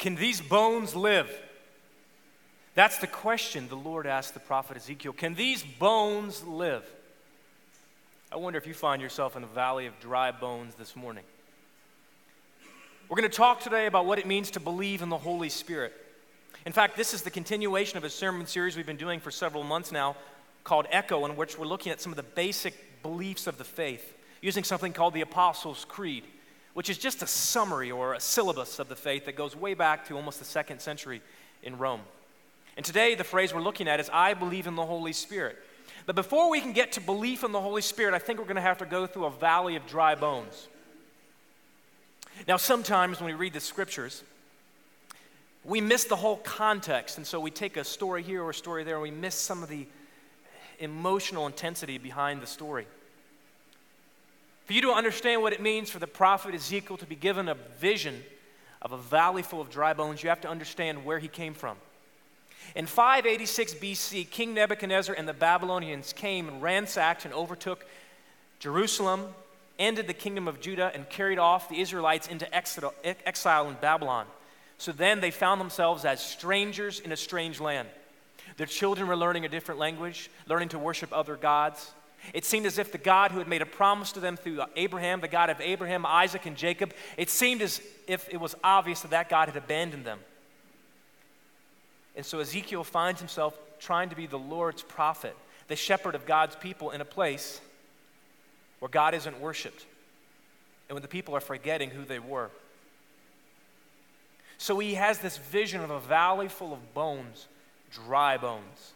Can these bones live? That's the question the Lord asked the prophet Ezekiel. Can these bones live? I wonder if you find yourself in a valley of dry bones this morning. We're going to talk today about what it means to believe in the Holy Spirit. In fact, this is the continuation of a sermon series we've been doing for several months now called Echo, in which we're looking at some of the basic beliefs of the faith using something called the Apostles' Creed, which is just a summary or a syllabus of the faith that goes way back to almost the second century in Rome. And today, the phrase we're looking at is I believe in the Holy Spirit. But before we can get to belief in the Holy Spirit, I think we're going to have to go through a valley of dry bones. Now, sometimes when we read the scriptures, we miss the whole context. And so we take a story here or a story there, and we miss some of the emotional intensity behind the story. For you to understand what it means for the prophet Ezekiel to be given a vision of a valley full of dry bones, you have to understand where he came from. In 586 BC, King Nebuchadnezzar and the Babylonians came and ransacked and overtook Jerusalem, ended the kingdom of Judah, and carried off the Israelites into exile in Babylon. So then they found themselves as strangers in a strange land. Their children were learning a different language, learning to worship other gods. It seemed as if the God who had made a promise to them through Abraham, the God of Abraham, Isaac, and Jacob, it seemed as if it was obvious that that God had abandoned them. And so Ezekiel finds himself trying to be the Lord's prophet, the shepherd of God's people in a place where God isn't worshiped and when the people are forgetting who they were. So he has this vision of a valley full of bones, dry bones.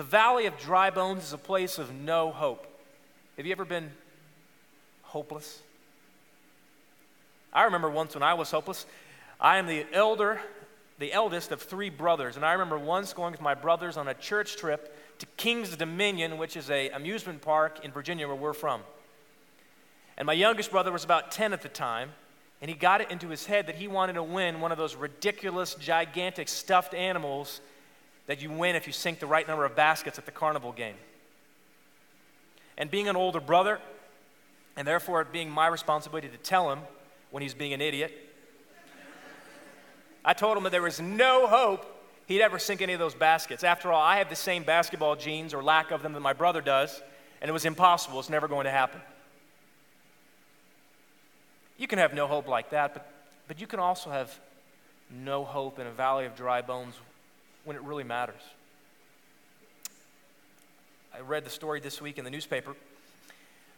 The valley of dry bones is a place of no hope. Have you ever been hopeless? I remember once when I was hopeless. I am the elder, the eldest of three brothers, and I remember once going with my brothers on a church trip to King's Dominion, which is a amusement park in Virginia where we're from. And my youngest brother was about 10 at the time, and he got it into his head that he wanted to win one of those ridiculous, gigantic stuffed animals that you win if you sink the right number of baskets at the carnival game. And being an older brother, and therefore it being my responsibility to tell him when he's being an idiot, I told him that there was no hope he'd ever sink any of those baskets. After all, I have the same basketball genes or lack of them that my brother does, and it was impossible. It's never going to happen. You can have no hope like that, but, but you can also have no hope in a valley of dry bones when it really matters. I read the story this week in the newspaper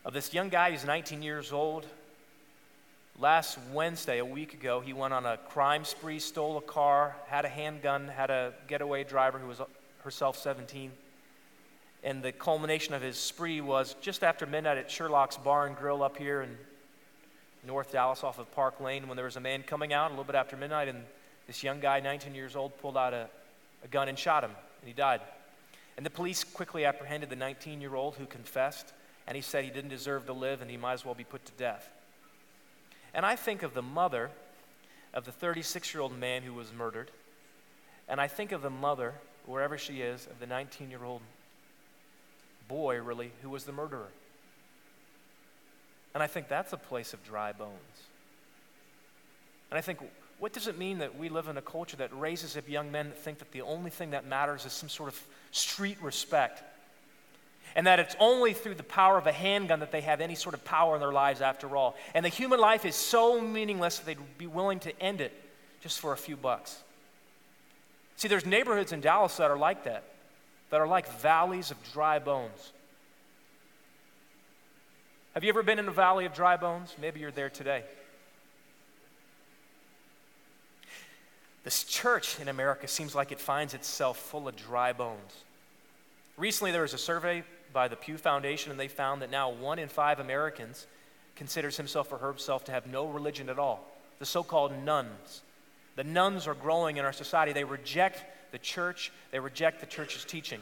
of this young guy who's 19 years old Last Wednesday, a week ago, he went on a crime spree, stole a car, had a handgun, had a getaway driver who was herself 17. And the culmination of his spree was just after midnight at Sherlock's Bar and Grill up here in North Dallas off of Park Lane when there was a man coming out a little bit after midnight, and this young guy, 19 years old, pulled out a, a gun and shot him, and he died. And the police quickly apprehended the 19 year old who confessed, and he said he didn't deserve to live and he might as well be put to death. And I think of the mother of the 36 year old man who was murdered. And I think of the mother, wherever she is, of the 19 year old boy, really, who was the murderer. And I think that's a place of dry bones. And I think, what does it mean that we live in a culture that raises up young men that think that the only thing that matters is some sort of street respect? and that it's only through the power of a handgun that they have any sort of power in their lives after all. And the human life is so meaningless that they'd be willing to end it just for a few bucks. See, there's neighborhoods in Dallas that are like that, that are like valleys of dry bones. Have you ever been in a valley of dry bones? Maybe you're there today. This church in America seems like it finds itself full of dry bones. Recently, there was a survey by the Pew Foundation, and they found that now one in five Americans considers himself or herself to have no religion at all. The so called nones. The nones are growing in our society. They reject the church, they reject the church's teaching.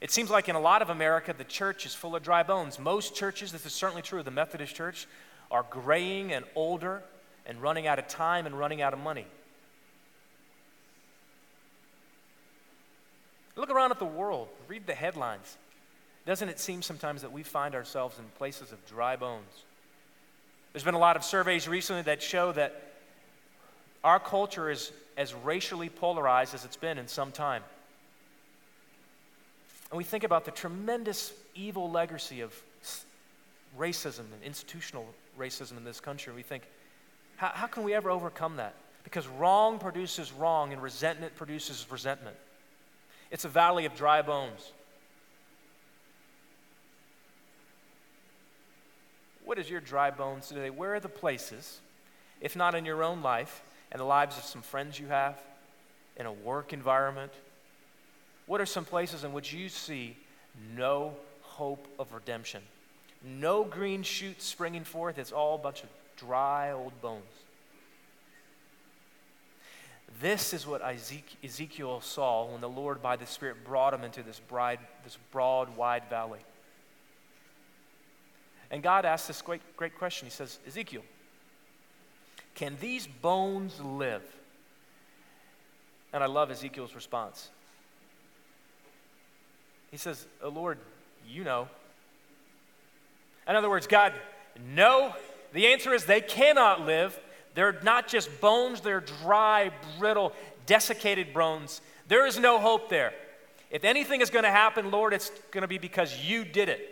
It seems like in a lot of America, the church is full of dry bones. Most churches, this is certainly true of the Methodist Church, are graying and older and running out of time and running out of money. Look around at the world, read the headlines. Doesn't it seem sometimes that we find ourselves in places of dry bones? There's been a lot of surveys recently that show that our culture is as racially polarized as it's been in some time. And we think about the tremendous evil legacy of racism and institutional racism in this country. We think, how, how can we ever overcome that? Because wrong produces wrong and resentment produces resentment. It's a valley of dry bones. What is your dry bones today? Where are the places, if not in your own life, and the lives of some friends you have, in a work environment? What are some places in which you see no hope of redemption? No green shoots springing forth. It's all a bunch of dry old bones. This is what Ezekiel saw when the Lord, by the Spirit, brought him into this, bride, this broad, wide valley. And God asked this great, great question. He says, Ezekiel, can these bones live? And I love Ezekiel's response. He says, oh, Lord, you know. In other words, God, no. The answer is they cannot live. They're not just bones, they're dry, brittle, desiccated bones. There is no hope there. If anything is going to happen, Lord, it's going to be because you did it.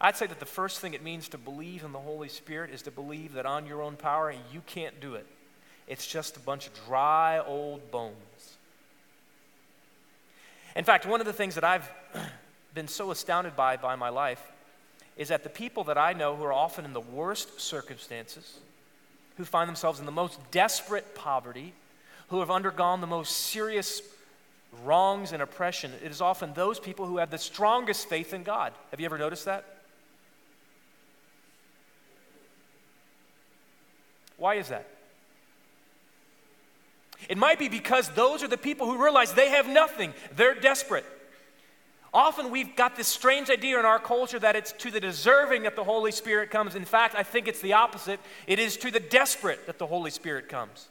I'd say that the first thing it means to believe in the Holy Spirit is to believe that on your own power, you can't do it. It's just a bunch of dry old bones. In fact, one of the things that I've been so astounded by by my life is that the people that I know who are often in the worst circumstances, who find themselves in the most desperate poverty, who have undergone the most serious wrongs and oppression, it is often those people who have the strongest faith in God. Have you ever noticed that? Why is that? It might be because those are the people who realize they have nothing, they're desperate. Often we've got this strange idea in our culture that it's to the deserving that the Holy Spirit comes. In fact, I think it's the opposite. It is to the desperate that the Holy Spirit comes.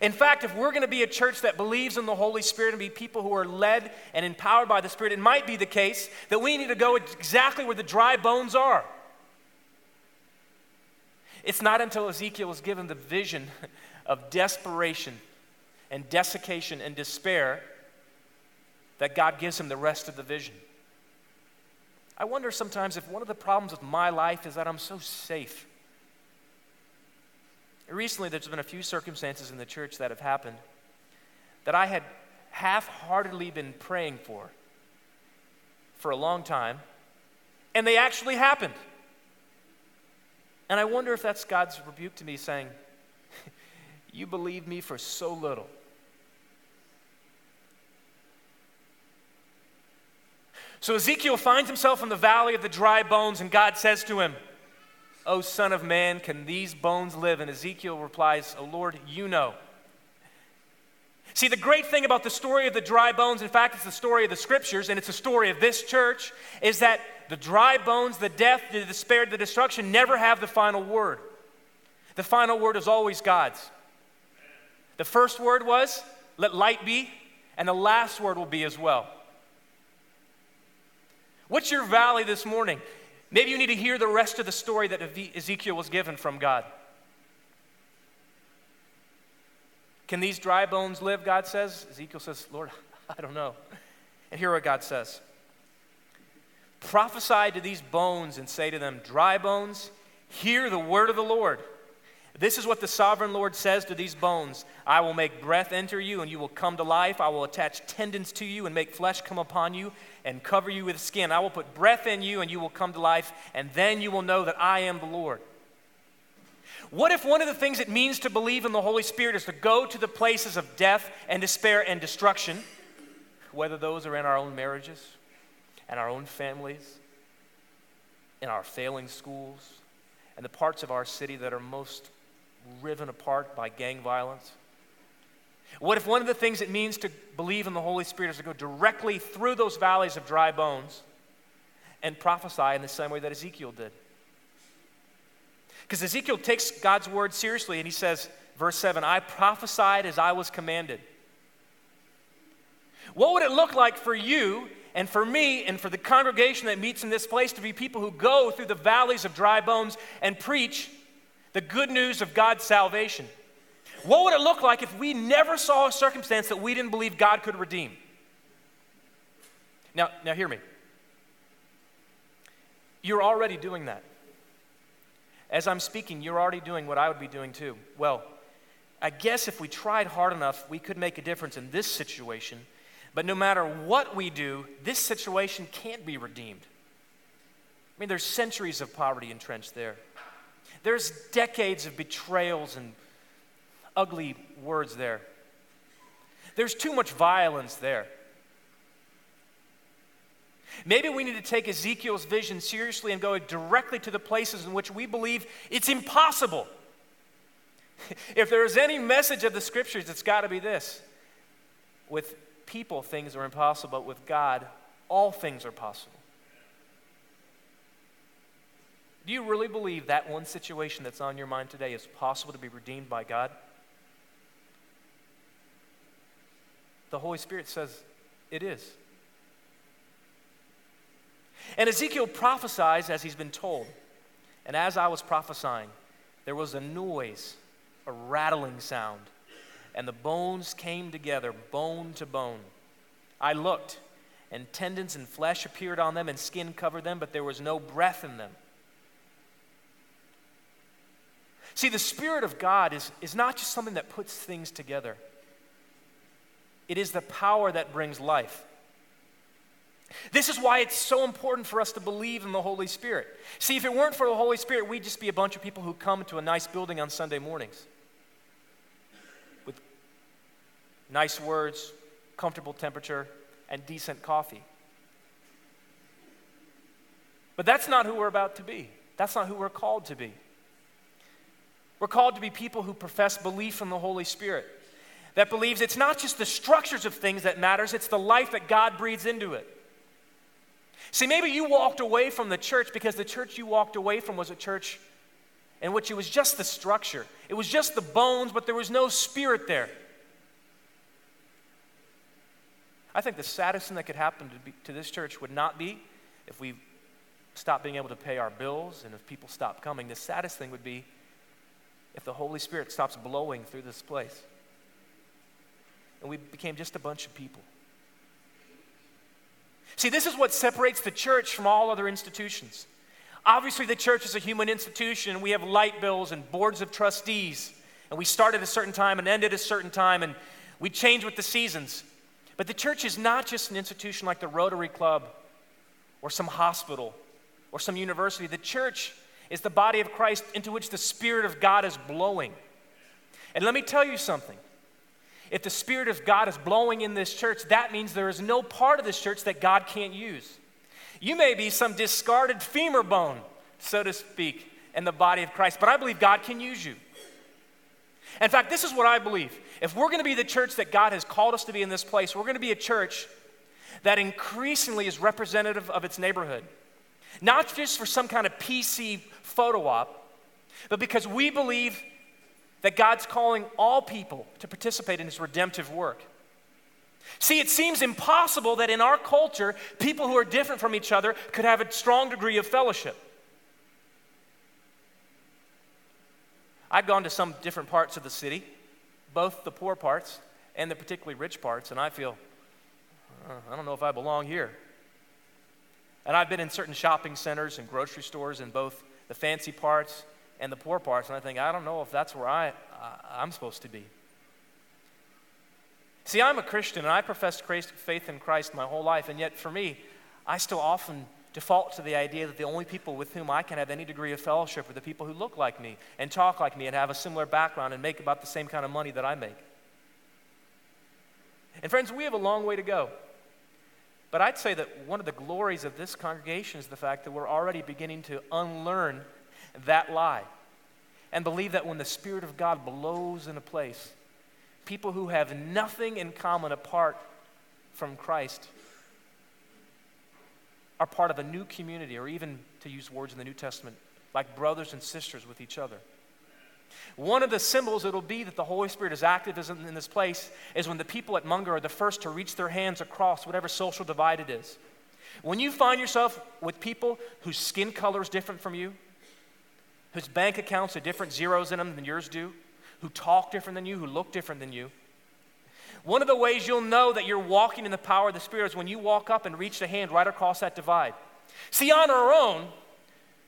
In fact, if we're going to be a church that believes in the Holy Spirit and be people who are led and empowered by the Spirit, it might be the case that we need to go exactly where the dry bones are. It's not until Ezekiel was given the vision of desperation and desiccation and despair that God gives him the rest of the vision. I wonder sometimes if one of the problems with my life is that I'm so safe. Recently, there's been a few circumstances in the church that have happened that I had half heartedly been praying for for a long time, and they actually happened. And I wonder if that's God's rebuke to me saying, You believed me for so little. So Ezekiel finds himself in the valley of the dry bones, and God says to him, O Son of Man, can these bones live? And Ezekiel replies, O Lord, you know. See, the great thing about the story of the dry bones, in fact, it's the story of the scriptures, and it's the story of this church, is that the dry bones, the death, the despair, the destruction never have the final word. The final word is always God's. The first word was, let light be, and the last word will be as well. What's your valley this morning? Maybe you need to hear the rest of the story that Ezekiel was given from God. Can these dry bones live? God says. Ezekiel says, Lord, I don't know. And hear what God says Prophesy to these bones and say to them, Dry bones, hear the word of the Lord. This is what the sovereign Lord says to these bones I will make breath enter you, and you will come to life. I will attach tendons to you and make flesh come upon you and cover you with skin. I will put breath in you, and you will come to life, and then you will know that I am the Lord. What if one of the things it means to believe in the Holy Spirit is to go to the places of death and despair and destruction, whether those are in our own marriages and our own families, in our failing schools, and the parts of our city that are most riven apart by gang violence? What if one of the things it means to believe in the Holy Spirit is to go directly through those valleys of dry bones and prophesy in the same way that Ezekiel did? Because Ezekiel takes God's word seriously and he says, verse 7, I prophesied as I was commanded. What would it look like for you and for me and for the congregation that meets in this place to be people who go through the valleys of dry bones and preach the good news of God's salvation. What would it look like if we never saw a circumstance that we didn't believe God could redeem? Now, now hear me. You're already doing that. As I'm speaking, you're already doing what I would be doing too. Well, I guess if we tried hard enough, we could make a difference in this situation. But no matter what we do, this situation can't be redeemed. I mean, there's centuries of poverty entrenched there. There's decades of betrayals and ugly words there. There's too much violence there. Maybe we need to take Ezekiel's vision seriously and go directly to the places in which we believe it's impossible. if there is any message of the scriptures, it's got to be this. With people, things are impossible, but with God, all things are possible. Do you really believe that one situation that's on your mind today is possible to be redeemed by God? The Holy Spirit says it is. And Ezekiel prophesies as he's been told. And as I was prophesying, there was a noise, a rattling sound, and the bones came together, bone to bone. I looked, and tendons and flesh appeared on them, and skin covered them, but there was no breath in them. See, the Spirit of God is, is not just something that puts things together, it is the power that brings life. This is why it's so important for us to believe in the Holy Spirit. See, if it weren't for the Holy Spirit, we'd just be a bunch of people who come to a nice building on Sunday mornings with nice words, comfortable temperature, and decent coffee. But that's not who we're about to be. That's not who we're called to be. We're called to be people who profess belief in the Holy Spirit, that believes it's not just the structures of things that matters, it's the life that God breathes into it. See, maybe you walked away from the church because the church you walked away from was a church in which it was just the structure, it was just the bones, but there was no spirit there. I think the saddest thing that could happen to, be, to this church would not be if we stopped being able to pay our bills and if people stopped coming. The saddest thing would be if the Holy Spirit stops blowing through this place and we became just a bunch of people. See, this is what separates the church from all other institutions. Obviously, the church is a human institution, we have light bills and boards of trustees, and we start at a certain time and end at a certain time, and we change with the seasons. But the church is not just an institution like the Rotary Club or some hospital or some university. The church is the body of Christ into which the Spirit of God is blowing. And let me tell you something. If the Spirit of God is blowing in this church, that means there is no part of this church that God can't use. You may be some discarded femur bone, so to speak, in the body of Christ, but I believe God can use you. In fact, this is what I believe. If we're going to be the church that God has called us to be in this place, we're going to be a church that increasingly is representative of its neighborhood. Not just for some kind of PC photo op, but because we believe that God's calling all people to participate in his redemptive work. See, it seems impossible that in our culture, people who are different from each other could have a strong degree of fellowship. I've gone to some different parts of the city, both the poor parts and the particularly rich parts, and I feel, uh, I don't know if I belong here. And I've been in certain shopping centers and grocery stores in both the fancy parts and the poor parts, and I think, I don't know if that's where I, I, am supposed to be. See, I'm a Christian and I professed faith in Christ my whole life, and yet for me, I still often default to the idea that the only people with whom I can have any degree of fellowship are the people who look like me and talk like me and have a similar background and make about the same kind of money that I make. And friends, we have a long way to go. But I'd say that one of the glories of this congregation is the fact that we're already beginning to unlearn that lie and believe that when the Spirit of God blows in a place, people who have nothing in common apart from Christ are part of a new community, or even to use words in the New Testament, like brothers and sisters with each other. One of the symbols it'll be that the Holy Spirit is active in this place is when the people at Munger are the first to reach their hands across whatever social divide it is. When you find yourself with people whose skin color is different from you, whose bank accounts have different zeros in them than yours do, who talk different than you, who look different than you, one of the ways you'll know that you're walking in the power of the Spirit is when you walk up and reach the hand right across that divide. See, on our own,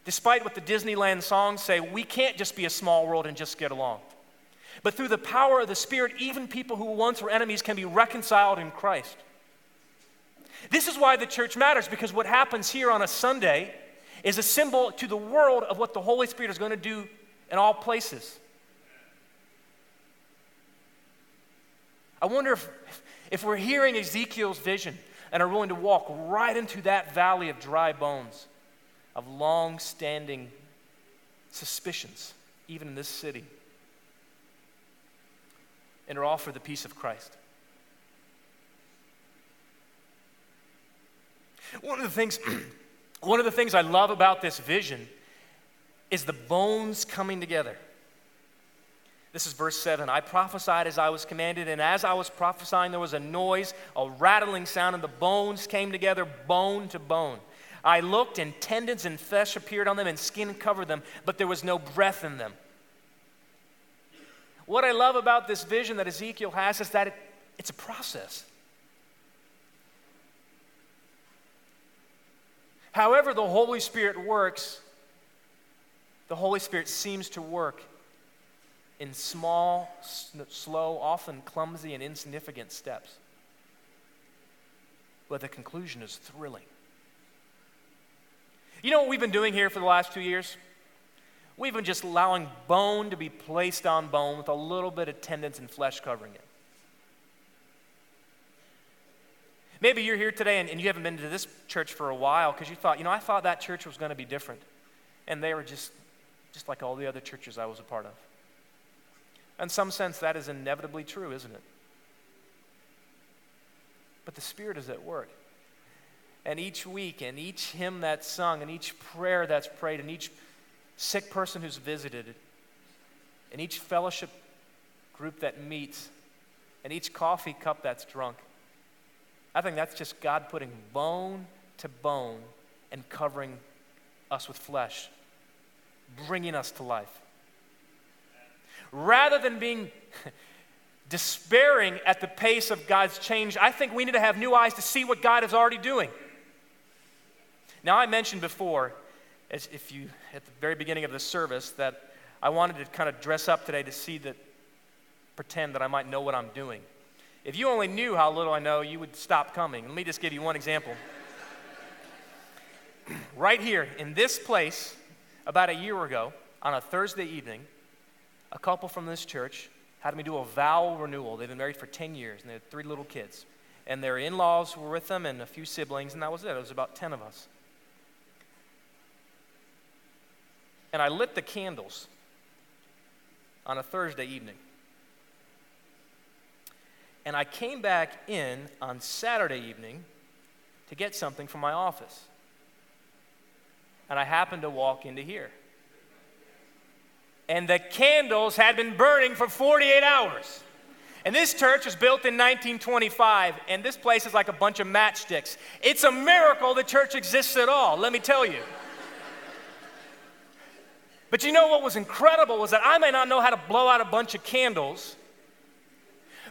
despite what the Disneyland songs say, we can't just be a small world and just get along. But through the power of the Spirit, even people who once were enemies can be reconciled in Christ. This is why the church matters, because what happens here on a Sunday is a symbol to the world of what the Holy Spirit is going to do in all places. I wonder if, if we're hearing Ezekiel's vision and are willing to walk right into that valley of dry bones, of long standing suspicions, even in this city, and are all for the peace of Christ. One of the things, one of the things I love about this vision is the bones coming together. This is verse 7. I prophesied as I was commanded, and as I was prophesying, there was a noise, a rattling sound, and the bones came together, bone to bone. I looked, and tendons and flesh appeared on them, and skin covered them, but there was no breath in them. What I love about this vision that Ezekiel has is that it, it's a process. However, the Holy Spirit works, the Holy Spirit seems to work in small, slow, often clumsy, and insignificant steps. But the conclusion is thrilling. You know what we've been doing here for the last two years? We've been just allowing bone to be placed on bone with a little bit of tendons and flesh covering it. Maybe you're here today and, and you haven't been to this church for a while because you thought, you know, I thought that church was going to be different. And they were just, just like all the other churches I was a part of. In some sense, that is inevitably true, isn't it? But the Spirit is at work. And each week, and each hymn that's sung, and each prayer that's prayed, and each sick person who's visited, and each fellowship group that meets, and each coffee cup that's drunk, I think that's just God putting bone to bone and covering us with flesh, bringing us to life rather than being despairing at the pace of God's change, I think we need to have new eyes to see what God is already doing. Now, I mentioned before, as if you at the very beginning of the service, that I wanted to kind of dress up today to see that, pretend that I might know what I'm doing. If you only knew how little I know, you would stop coming. Let me just give you one example. right here in this place, about a year ago, on a Thursday evening, a couple from this church had me do a vow renewal. They've been married for 10 years, and they had three little kids. And their in laws were with them, and a few siblings, and that was it. It was about 10 of us. And I lit the candles on a Thursday evening. And I came back in on Saturday evening to get something from my office. And I happened to walk into here and the candles had been burning for 48 hours. And this church was built in 1925, and this place is like a bunch of matchsticks. It's a miracle the church exists at all, let me tell you. But you know what was incredible was that I may not know how to blow out a bunch of candles,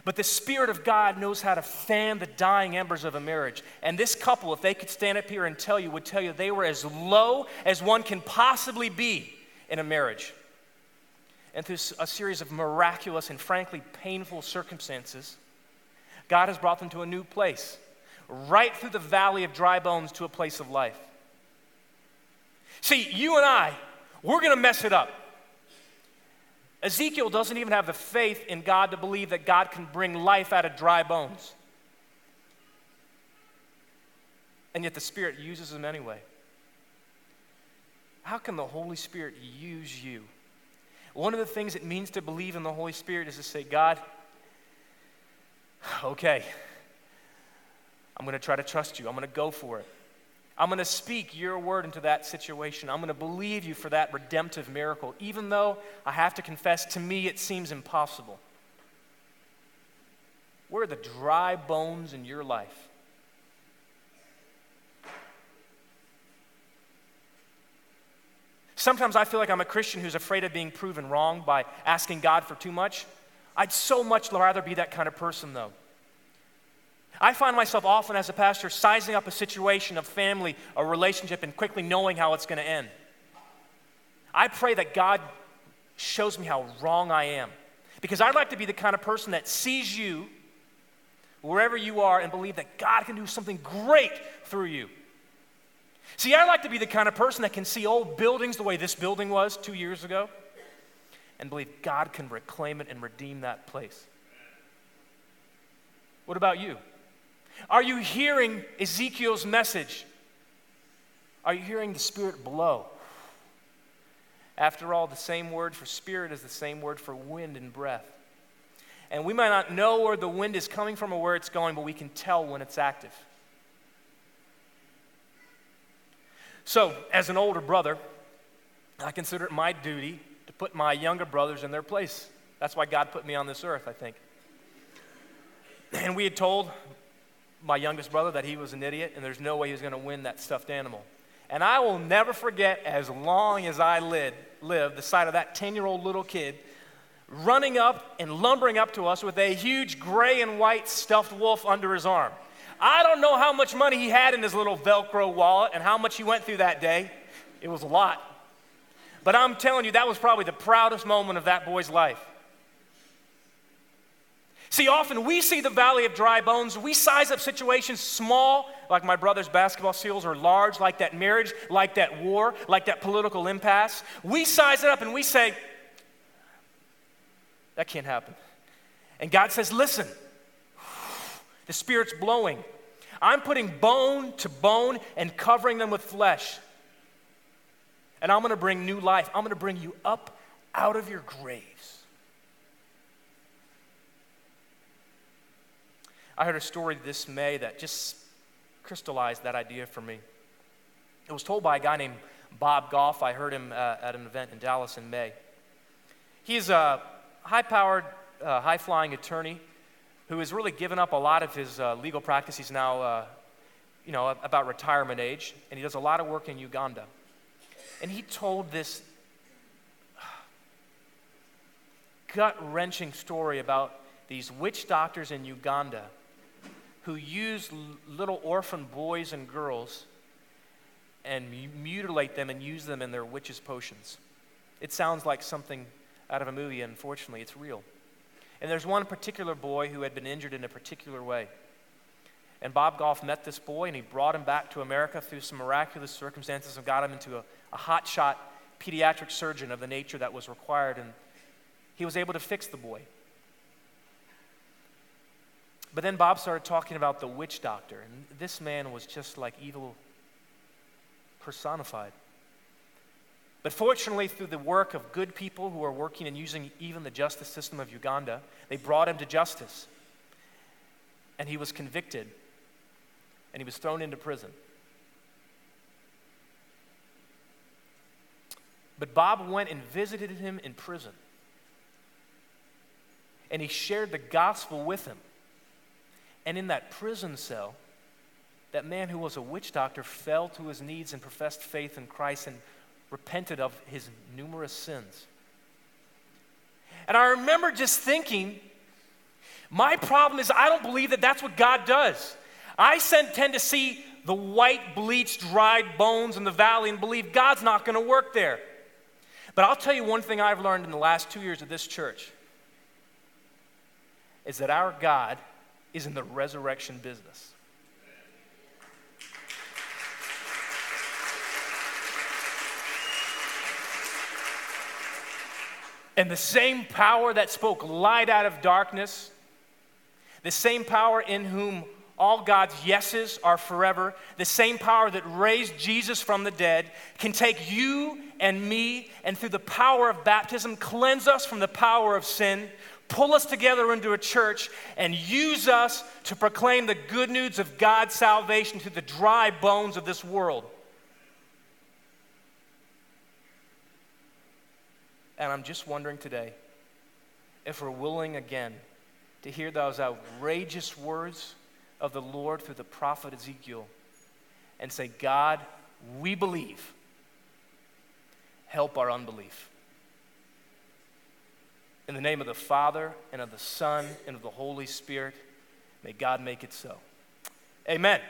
but the Spirit of God knows how to fan the dying embers of a marriage. And this couple, if they could stand up here and tell you, would tell you they were as low as one can possibly be in a marriage and through a series of miraculous and frankly painful circumstances, God has brought them to a new place, right through the valley of dry bones to a place of life. See, you and I, we're going to mess it up. Ezekiel doesn't even have the faith in God to believe that God can bring life out of dry bones. And yet the Spirit uses them anyway. How can the Holy Spirit use you? One of the things it means to believe in the Holy Spirit is to say, God, okay, I'm going to try to trust you. I'm going to go for it. I'm going to speak your word into that situation. I'm going to believe you for that redemptive miracle, even though I have to confess, to me, it seems impossible. Where are the dry bones in your life? Sometimes I feel like I'm a Christian who's afraid of being proven wrong by asking God for too much. I'd so much rather be that kind of person, though. I find myself often as a pastor sizing up a situation, a family, a relationship, and quickly knowing how it's going to end. I pray that God shows me how wrong I am. Because I'd like to be the kind of person that sees you wherever you are and believe that God can do something great through you. See, I like to be the kind of person that can see old buildings the way this building was two years ago and believe God can reclaim it and redeem that place. What about you? Are you hearing Ezekiel's message? Are you hearing the Spirit blow? After all, the same word for spirit is the same word for wind and breath. And we might not know where the wind is coming from or where it's going, but we can tell when it's active. So, as an older brother, I consider it my duty to put my younger brothers in their place. That's why God put me on this earth, I think. And we had told my youngest brother that he was an idiot and there's no way he was going to win that stuffed animal. And I will never forget, as long as I live, live the sight of that 10 year old little kid running up and lumbering up to us with a huge gray and white stuffed wolf under his arm. I don't know how much money he had in his little Velcro wallet and how much he went through that day. It was a lot. But I'm telling you, that was probably the proudest moment of that boy's life. See, often we see the valley of dry bones. We size up situations small, like my brother's basketball seals, or large, like that marriage, like that war, like that political impasse. We size it up and we say, that can't happen. And God says, listen, the Spirit's blowing. I'm putting bone to bone and covering them with flesh. And I'm going to bring new life. I'm going to bring you up out of your graves. I heard a story this May that just crystallized that idea for me. It was told by a guy named Bob Goff. I heard him uh, at an event in Dallas in May. He's a high powered, uh, high flying attorney who has really given up a lot of his uh, legal practice. He's now, uh, you know, about retirement age, and he does a lot of work in Uganda. And he told this gut wrenching story about these witch doctors in Uganda who use little orphan boys and girls and mutilate them and use them in their witches' potions. It sounds like something out of a movie, unfortunately, it's real. And there's one particular boy who had been injured in a particular way. And Bob Goff met this boy and he brought him back to America through some miraculous circumstances and got him into a, a hotshot pediatric surgeon of the nature that was required. And he was able to fix the boy. But then Bob started talking about the witch doctor. And this man was just like evil personified. But fortunately, through the work of good people who are working and using even the justice system of Uganda, they brought him to justice. And he was convicted and he was thrown into prison. But Bob went and visited him in prison. And he shared the gospel with him. And in that prison cell, that man who was a witch doctor fell to his knees and professed faith in Christ and repented of his numerous sins. And I remember just thinking, my problem is I don't believe that that's what God does. I tend to see the white, bleached, dried bones in the valley and believe God's not going to work there. But I'll tell you one thing I've learned in the last two years of this church is that our God is in the resurrection business. And the same power that spoke light out of darkness, the same power in whom all God's yeses are forever, the same power that raised Jesus from the dead, can take you and me and through the power of baptism cleanse us from the power of sin, pull us together into a church and use us to proclaim the good news of God's salvation to the dry bones of this world. And I'm just wondering today if we're willing again to hear those outrageous words of the Lord through the prophet Ezekiel and say, God, we believe. Help our unbelief. In the name of the Father, and of the Son, and of the Holy Spirit, may God make it so. Amen.